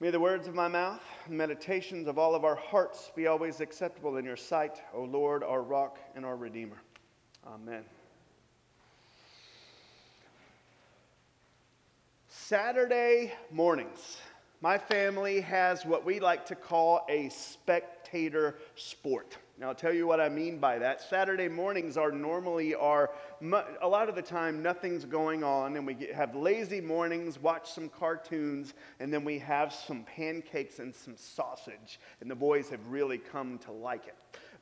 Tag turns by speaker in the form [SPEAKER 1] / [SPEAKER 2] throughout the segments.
[SPEAKER 1] May the words of my mouth meditations of all of our hearts be always acceptable in your sight, O Lord, our rock and our redeemer. Amen. Saturday mornings, my family has what we like to call a spectator sport. Now, I'll tell you what I mean by that. Saturday mornings are normally are a lot of the time nothing's going on, and we get, have lazy mornings, watch some cartoons, and then we have some pancakes and some sausage. And the boys have really come to like it.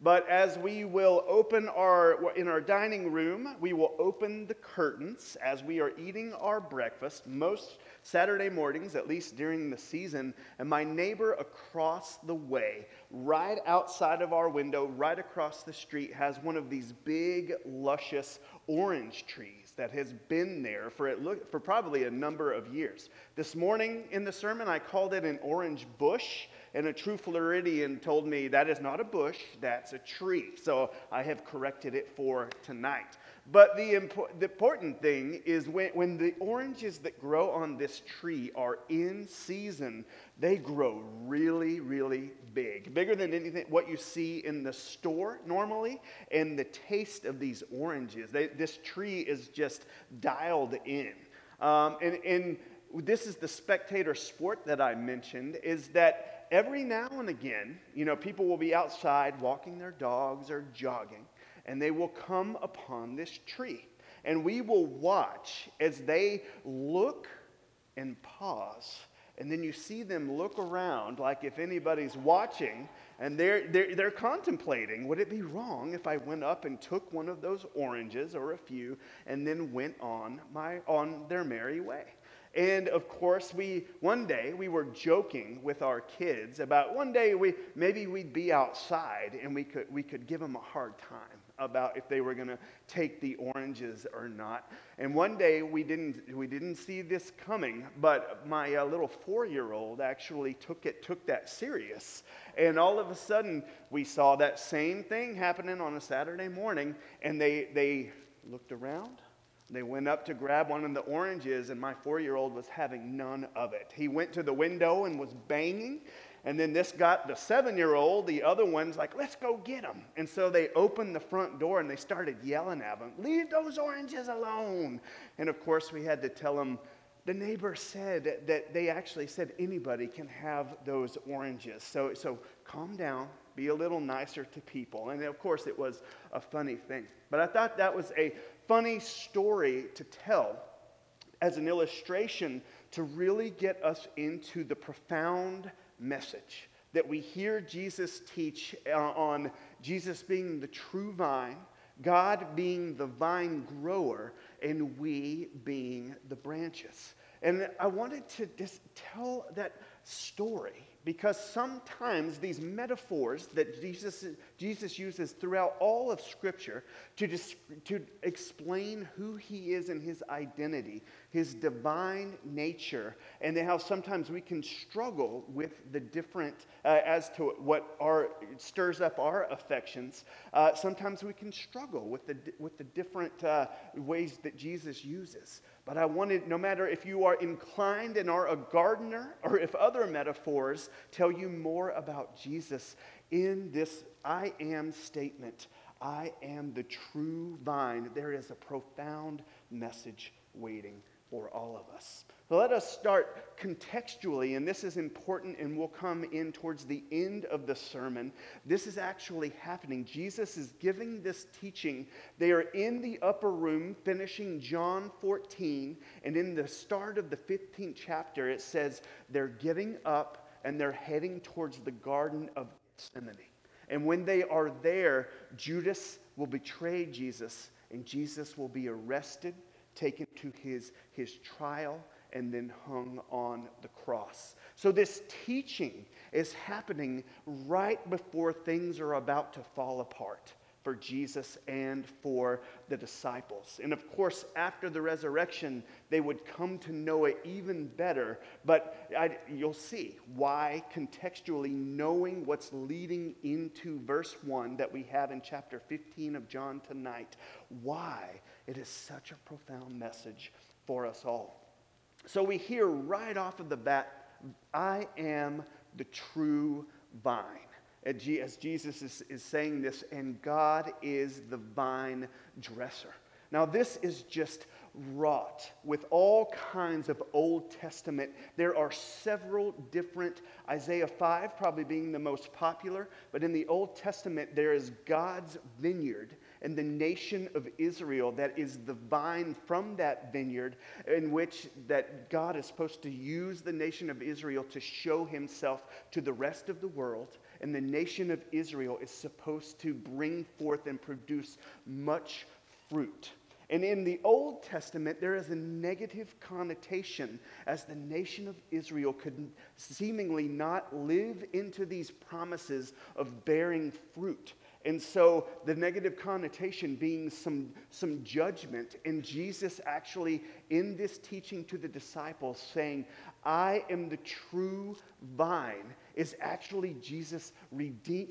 [SPEAKER 1] But as we will open our, in our dining room, we will open the curtains as we are eating our breakfast most Saturday mornings, at least during the season. And my neighbor across the way, right outside of our window, right across the street, has one of these big, luscious orange trees that has been there for, it, for probably a number of years. This morning in the sermon, I called it an orange bush and a true Floridian told me that is not a bush, that's a tree. So I have corrected it for tonight. But the, impo- the important thing is when, when the oranges that grow on this tree are in season, they grow really, really big. Bigger than anything, what you see in the store normally. And the taste of these oranges, they, this tree is just dialed in. Um, and, and this is the spectator sport that I mentioned, is that every now and again, you know, people will be outside walking their dogs or jogging, and they will come upon this tree. And we will watch as they look and pause. And then you see them look around like if anybody's watching and they're, they're, they're contemplating would it be wrong if I went up and took one of those oranges or a few and then went on, my, on their merry way? And of course, we one day we were joking with our kids about one day we maybe we'd be outside and we could we could give them a hard time about if they were going to take the oranges or not. And one day we didn't we didn't see this coming, but my uh, little 4-year-old actually took it took that serious. And all of a sudden we saw that same thing happening on a Saturday morning and they they looked around they went up to grab one of the oranges, and my four year old was having none of it. He went to the window and was banging. And then this got the seven year old, the other one's like, let's go get them. And so they opened the front door and they started yelling at him, leave those oranges alone. And of course, we had to tell them, the neighbor said that they actually said anybody can have those oranges. So, so calm down, be a little nicer to people. And of course, it was a funny thing. But I thought that was a funny story to tell as an illustration to really get us into the profound message that we hear Jesus teach uh, on Jesus being the true vine, God being the vine grower, and we being the branches. And I wanted to just tell that story because sometimes these metaphors that Jesus, Jesus uses throughout all of Scripture to, dis, to explain who he is and his identity, his divine nature, and how sometimes we can struggle with the different, uh, as to what our, stirs up our affections. Uh, sometimes we can struggle with the, with the different uh, ways that Jesus uses. But I wanted, no matter if you are inclined and are a gardener, or if other metaphors tell you more about Jesus in this I am statement, I am the true vine, there is a profound message waiting for all of us. Let us start contextually, and this is important, and we'll come in towards the end of the sermon. This is actually happening. Jesus is giving this teaching. They are in the upper room finishing John 14, and in the start of the 15th chapter, it says they're getting up and they're heading towards the Garden of Gethsemane. And when they are there, Judas will betray Jesus, and Jesus will be arrested, taken to his, his trial and then hung on the cross. So, this teaching is happening right before things are about to fall apart for Jesus and for the disciples. And of course, after the resurrection, they would come to know it even better. But I, you'll see why, contextually, knowing what's leading into verse 1 that we have in chapter 15 of John tonight, why it is such a profound message for us all. So we hear right off of the bat I am the true vine. As Jesus is, is saying this, and God is the vine dresser. Now, this is just wrought with all kinds of Old Testament. There are several different, Isaiah 5 probably being the most popular, but in the Old Testament, there is God's vineyard and the nation of Israel that is the vine from that vineyard in which that God is supposed to use the nation of Israel to show himself to the rest of the world and the nation of Israel is supposed to bring forth and produce much fruit. And in the Old Testament, there is a negative connotation as the nation of Israel could seemingly not live into these promises of bearing fruit. And so the negative connotation being some, some judgment, and Jesus actually in this teaching to the disciples saying, I am the true vine, is actually Jesus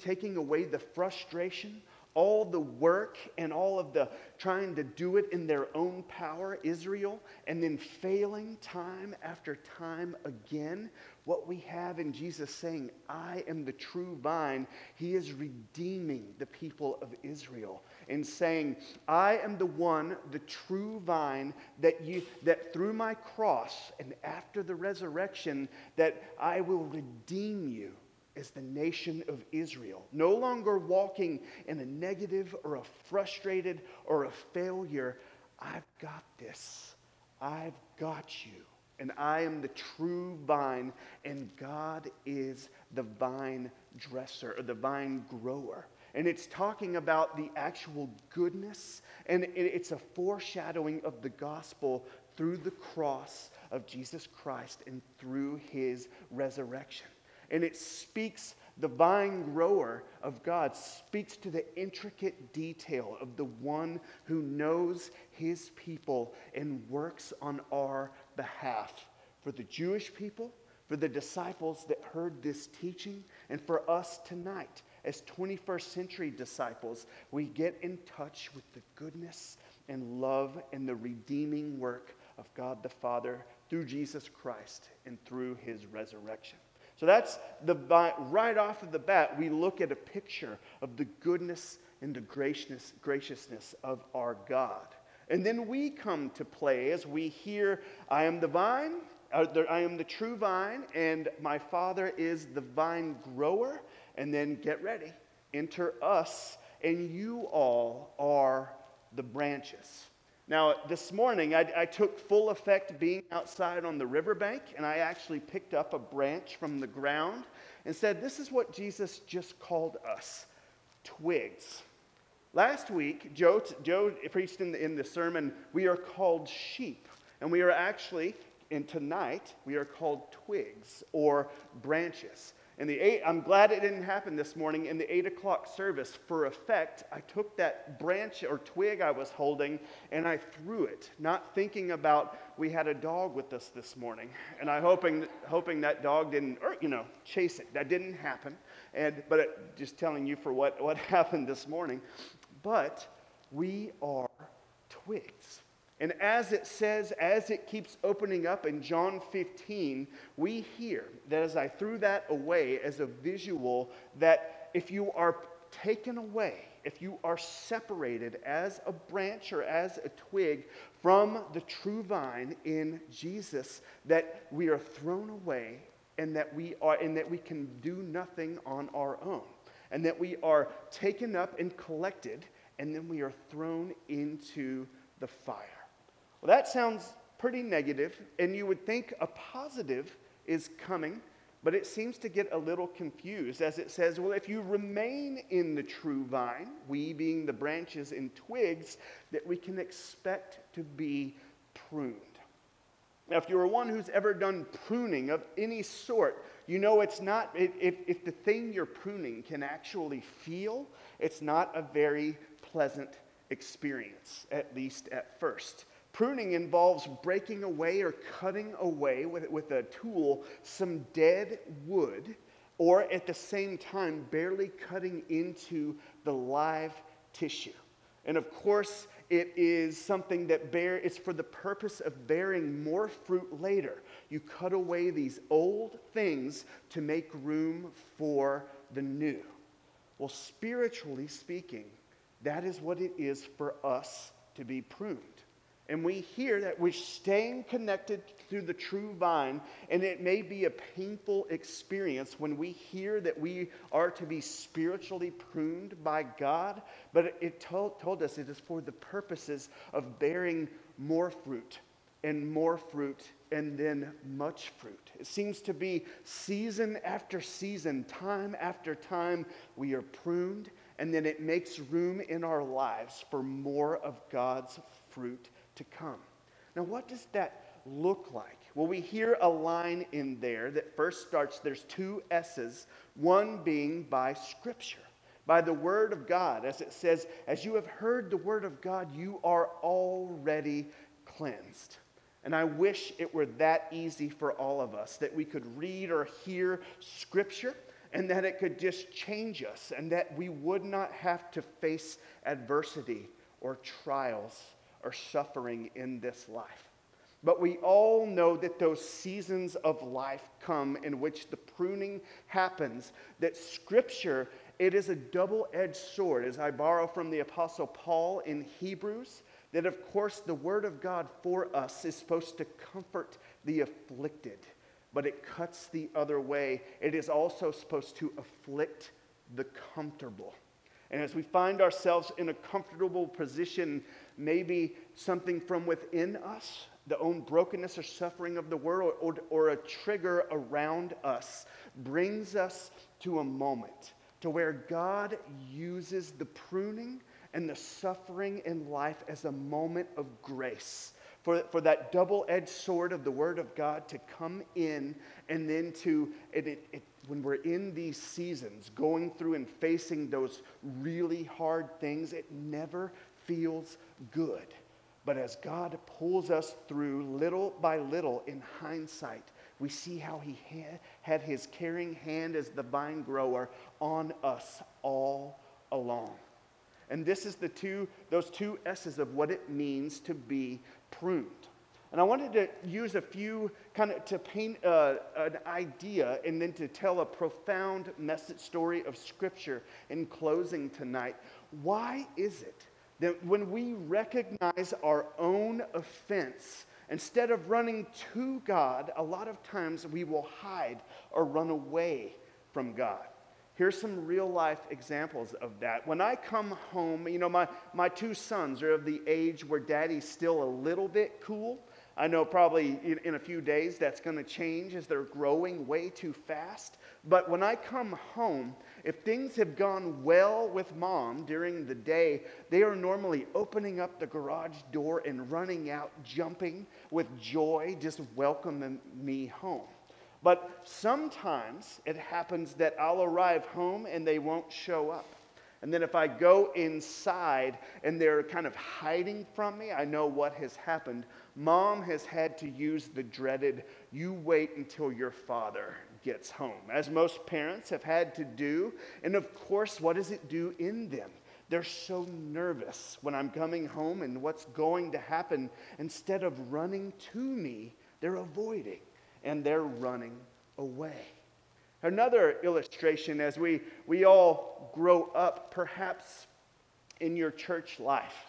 [SPEAKER 1] taking away the frustration, all the work and all of the trying to do it in their own power, Israel, and then failing time after time again. What we have in Jesus saying, I am the true vine, he is redeeming the people of Israel and saying, I am the one, the true vine, that, you, that through my cross and after the resurrection, that I will redeem you as the nation of Israel, no longer walking in a negative or a frustrated or a failure. I've got this. I've got you. And I am the true vine, and God is the vine dresser or the vine grower. And it's talking about the actual goodness, and it's a foreshadowing of the gospel through the cross of Jesus Christ and through his resurrection. And it speaks, the vine grower of God speaks to the intricate detail of the one who knows his people and works on our behalf. For the Jewish people, for the disciples that heard this teaching, and for us tonight as 21st century disciples, we get in touch with the goodness and love and the redeeming work of God the Father through Jesus Christ and through his resurrection. So that's the right off of the bat, we look at a picture of the goodness and the graciousness, graciousness of our God. And then we come to play as we hear, I am the vine, uh, I am the true vine, and my Father is the vine grower. And then get ready, enter us, and you all are the branches. Now, this morning, I, I, took full effect being outside on the riverbank, and I actually picked up a branch from the ground and said, This is what Jesus just called us twigs. Last week, Joe, Joe preached in the, in the sermon, We are called sheep. And we are actually, and tonight, we are called twigs or branches. In the eight, I'm glad it didn't happen this morning. In the eight o'clock service, for effect, I took that branch or twig I was holding and I threw it, not thinking about we had a dog with us this morning, and I hoping hoping that dog didn't, or, you know, chase it. That didn't happen. And but it, just telling you for what what happened this morning. But we are twigs. And as it says, as it keeps opening up in John 15, we hear that as I threw that away as a visual, that if you are taken away, if you are separated as a branch or as a twig from the true vine in Jesus, that we are thrown away and that we are and that we can do nothing on our own. And that we are taken up and collected, and then we are thrown into the fire. Well, that sounds pretty negative, and you would think a positive is coming, but it seems to get a little confused as it says, well, if you remain in the true vine, we being the branches and twigs, that we can expect to be pruned. Now, if you're one who's ever done pruning of any sort, you know it's not, if, if the thing you're pruning can actually feel, it's not a very pleasant experience, at least at first. Pruning involves breaking away or cutting away with, with a tool some dead wood, or at the same time, barely cutting into the live tissue. And of course, it is something that bear it's for the purpose of bearing more fruit later. You cut away these old things to make room for the new. Well, spiritually speaking, that is what it is for us to be pruned. And we hear that we're staying connected through the true vine, and it may be a painful experience when we hear that we are to be spiritually pruned by God, but it told, told us it is for the purposes of bearing more fruit and more fruit and then much fruit. It seems to be season after season, time after time, we are pruned, and then it makes room in our lives for more of God's fruit to come. Now, what does that look like? Well, we hear a line in there that first starts, there's two S's, one being by Scripture, by the Word of God. As it says, as you have heard the Word of God, you are already cleansed. And I wish it were that easy for all of us that we could read or hear Scripture and that it could just change us and that we would not have to face adversity or trials or suffering in this life. But we all know that those seasons of life come in which the pruning happens, that Scripture, it is a double edged sword, as I borrow from the Apostle Paul in Hebrews, that of course the Word of God for us is supposed to comfort the afflicted, but it cuts the other way. It is also supposed to afflict the comfortable. And as we find ourselves in a comfortable position, maybe something from within us, the own brokenness or suffering of the world, or, or a trigger around us, brings us to a moment to where God uses the pruning and the suffering in life as a moment of grace. For, for that double edged sword of the Word of God to come in and then to, it, it, it when we're in these seasons, going through and facing those really hard things, it never feels good. But as God pulls us through little by little in hindsight, we see how He had, had His caring hand as the vine grower on us all along. And this is the two, those two S's of what it means to be pruned. And I wanted to use a few kind of to paint uh, an idea and then to tell a profound message story of Scripture in closing tonight. Why is it that when we recognize our own offense, instead of running to God, a lot of times we will hide or run away from God? Here's some real life examples of that. When I come home, you know, my, my two sons are of the age where daddy's still a little bit cool. I know probably in, in a few days that's going to change as they're growing way too fast. But when I come home, if things have gone well with mom during the day, they are normally opening up the garage door and running out, jumping with joy, just welcoming me home. But sometimes it happens that I'll arrive home and they won't show up. And then if I go inside and they're kind of hiding from me, I know what has happened. Mom has had to use the dreaded, you wait until your father gets home, as most parents have had to do. And of course, what does it do in them? They're so nervous when I'm coming home and what's going to happen. Instead of running to me, they're avoiding and they're running away. Another illustration as we, we all grow up, perhaps in your church life.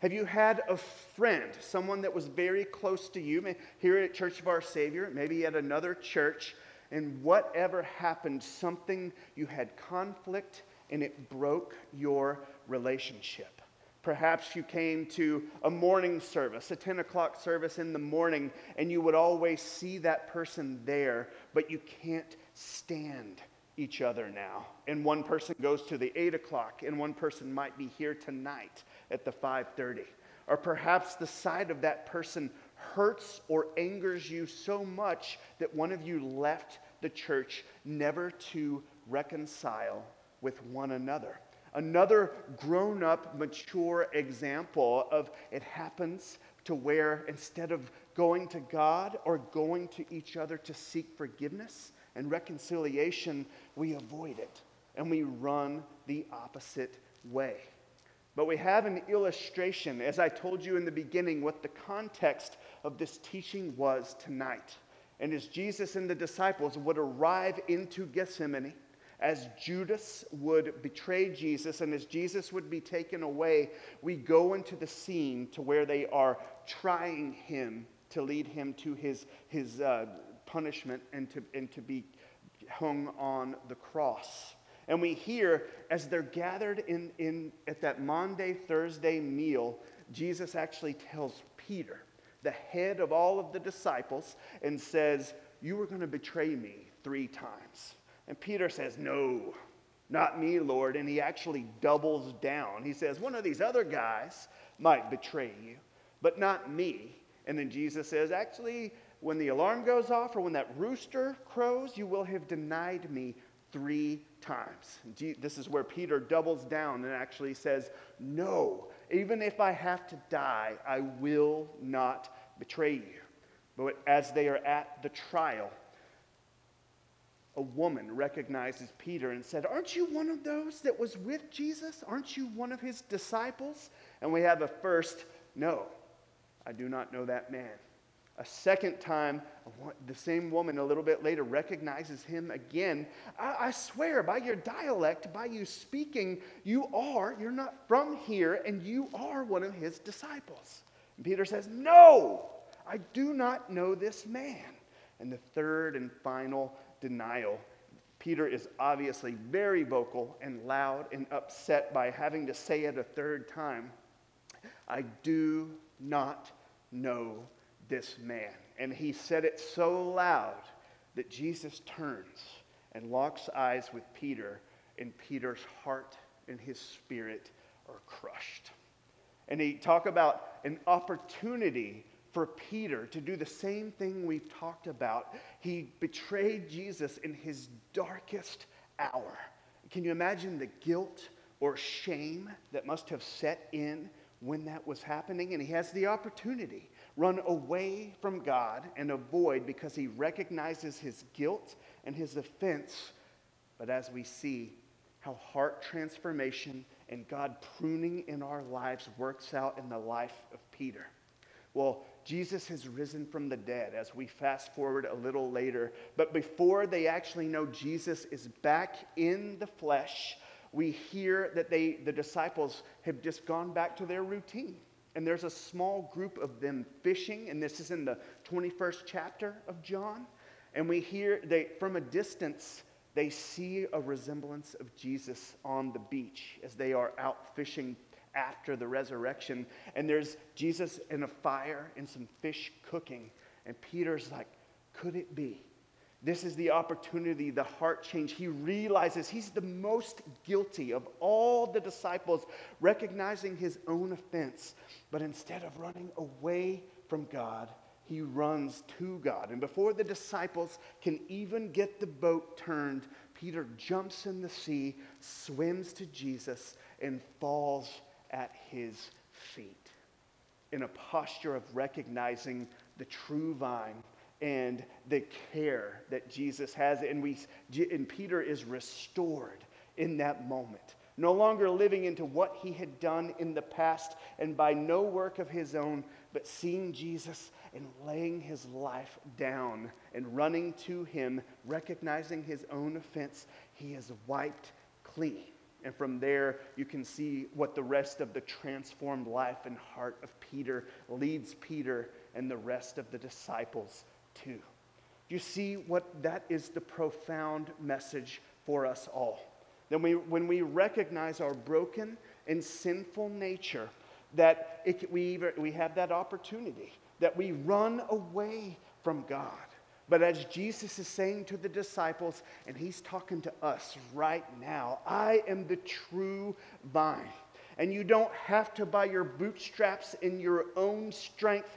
[SPEAKER 1] Have you had a friend, someone that was very close to you, here at Church of Our Savior, maybe at another church, and whatever happened, something you had conflict and it broke your relationship? Perhaps you came to a morning service, a 10 o'clock service in the morning, and you would always see that person there, but you can't stand each other now. And one person goes to the 8 o'clock, and one person might be here tonight at the 5:30. Or perhaps the sight of that person hurts or angers you so much that one of you left the church never to reconcile with one another. Another grown up, mature example of it happens to where instead of going to God or going to each other to seek forgiveness and reconciliation, we avoid it and we run the opposite way. But we have an illustration, as I told you in the beginning, what the context of this teaching was tonight. And as Jesus and the disciples would arrive into Gethsemane, as Judas would betray Jesus and as Jesus would be taken away, we go into the scene to where they are trying him to lead him to his, his uh, punishment and to, and to be hung on the cross. And we hear as they're gathered in, in, at that Maundy, Thursday meal, Jesus actually tells Peter, the head of all of the disciples, and says, You are going to betray me three times. And Peter says, No, not me, Lord. And he actually doubles down. He says, One of these other guys might betray you, but not me. And then Jesus says, Actually, when the alarm goes off or when that rooster crows, you will have denied me three times. This is where Peter doubles down and actually says, No, even if I have to die, I will not betray you. But as they are at the trial, a woman recognizes Peter and said, Aren't you one of those that was with Jesus? Aren't you one of his disciples? And we have a first, No, I do not know that man. A second time, the same woman a little bit later recognizes him again. I, I, swear, by your dialect, by you speaking, you are, you're not from here, and you are one of his disciples. And Peter says, No, I do not know this man. And the third and final denial. Peter is obviously very vocal and loud and upset by having to say it a third time. I do not know this man. And he said it so loud that Jesus turns and locks eyes with Peter, and Peter's heart and his spirit are crushed. And he talk about an opportunity for Peter to do the same thing we've talked about. He betrayed Jesus in his darkest hour. Can you imagine the guilt or shame that must have set in when that was happening? And he has the opportunity run away from God and avoid because he recognizes his guilt and his offense. But as we see how heart transformation and God pruning in our lives works out in the life of Peter. Well, Jesus has risen from the dead as we fast forward a little later. But before they actually know Jesus is back in the flesh, we hear that they, the disciples have just gone back to their routine. And there's a small group of them fishing, and this is in the 21st chapter of John. And we hear they, from a distance, they see a resemblance of Jesus on the beach as they are out fishing after the resurrection. And there's Jesus in a fire and some fish cooking. And Peter's like, could it be? This is the opportunity, the heart change. He realizes he's the most guilty of all the disciples, recognizing his own offense. But instead of running away from God, he runs to God. And before the disciples can even get the boat turned, Peter jumps in the sea, swims to Jesus, and falls at his feet in a posture of recognizing the true vine and the care that Jesus has. And, we, and Peter is restored in that moment, no longer living into what he had done in the past and by no work of his own, but seeing Jesus and laying his life down and running to him, recognizing his own offense. He is wiped clean. And from there, you can see what the rest of the transformed life and heart of Peter leads Peter and the rest of the disciples to. Do you see what that is the profound message for us all? Then we, when we recognize our broken and sinful nature, that it, we, we have that opportunity, that we run away from God. But as Jesus is saying to the disciples, and he's talking to us right now, I am the true vine. And you don't have to, by your bootstraps in your own strength,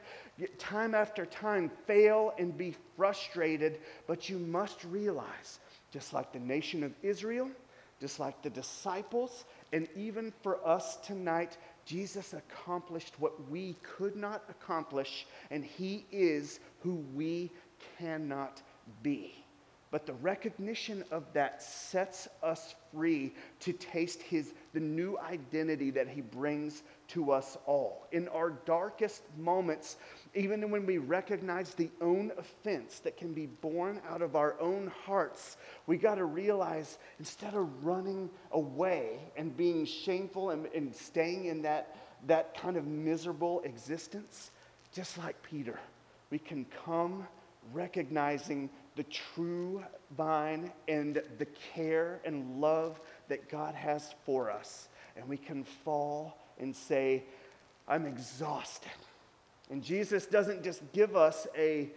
[SPEAKER 1] time after time, fail and be frustrated. But you must realize, just like the nation of Israel, just like the disciples, and even for us tonight, Jesus accomplished what we could not accomplish, and he is who we cannot be. But the recognition of that sets us free to taste his the new identity that he brings to us all. In our darkest moments, even when we recognize the own offense that can be born out of our own hearts, we got to realize instead of running away and being shameful and, and staying in that, that kind of miserable existence, just like Peter, we can come recognizing the true vine and the care and love that God has for us. And we can fall and say, I'm exhausted. And Jesus doesn't just give us a,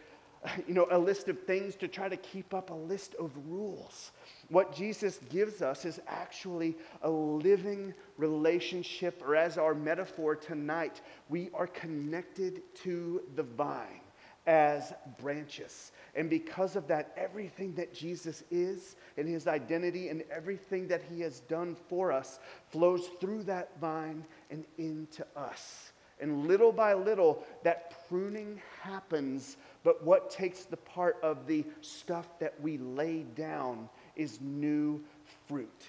[SPEAKER 1] you know, a list of things to try to keep up a list of rules. What Jesus gives us is actually a living relationship, or as our metaphor tonight, we are connected to the vine as branches. And because of that, everything that Jesus is and his identity and everything that he has done for us flows through that vine and into us. And little by little, that pruning happens. But what takes the part of the stuff that we lay down is new fruit.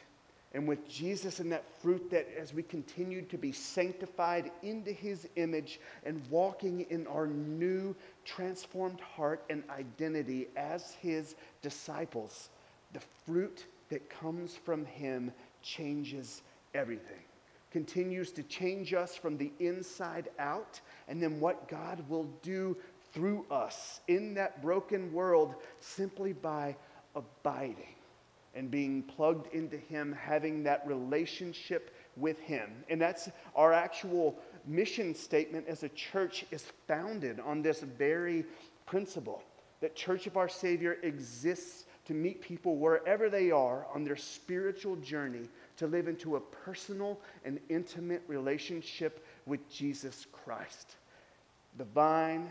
[SPEAKER 1] And with Jesus and that fruit, that as we continue to be sanctified into his image and walking in our new transformed heart and identity as his disciples, the fruit that comes from him changes everything. Continues to change us from the inside out, and then what God will do through us in that broken world simply by abiding and being plugged into Him, having that relationship with Him. And that's our actual mission statement as a church is founded on this very principle that Church of Our Savior exists to meet people wherever they are on their spiritual journey to live into a personal and intimate relationship with Jesus Christ. The vine,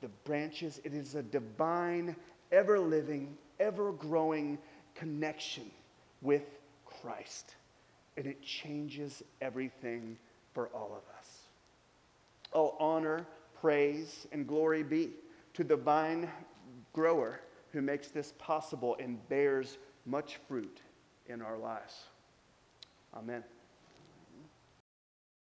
[SPEAKER 1] the branches, it is a divine, ever living, ever growing connection with Christ. And it changes everything for all of us. Oh, honor, praise, and glory be to the vine grower who makes this possible and bears much fruit in our lives. Amen.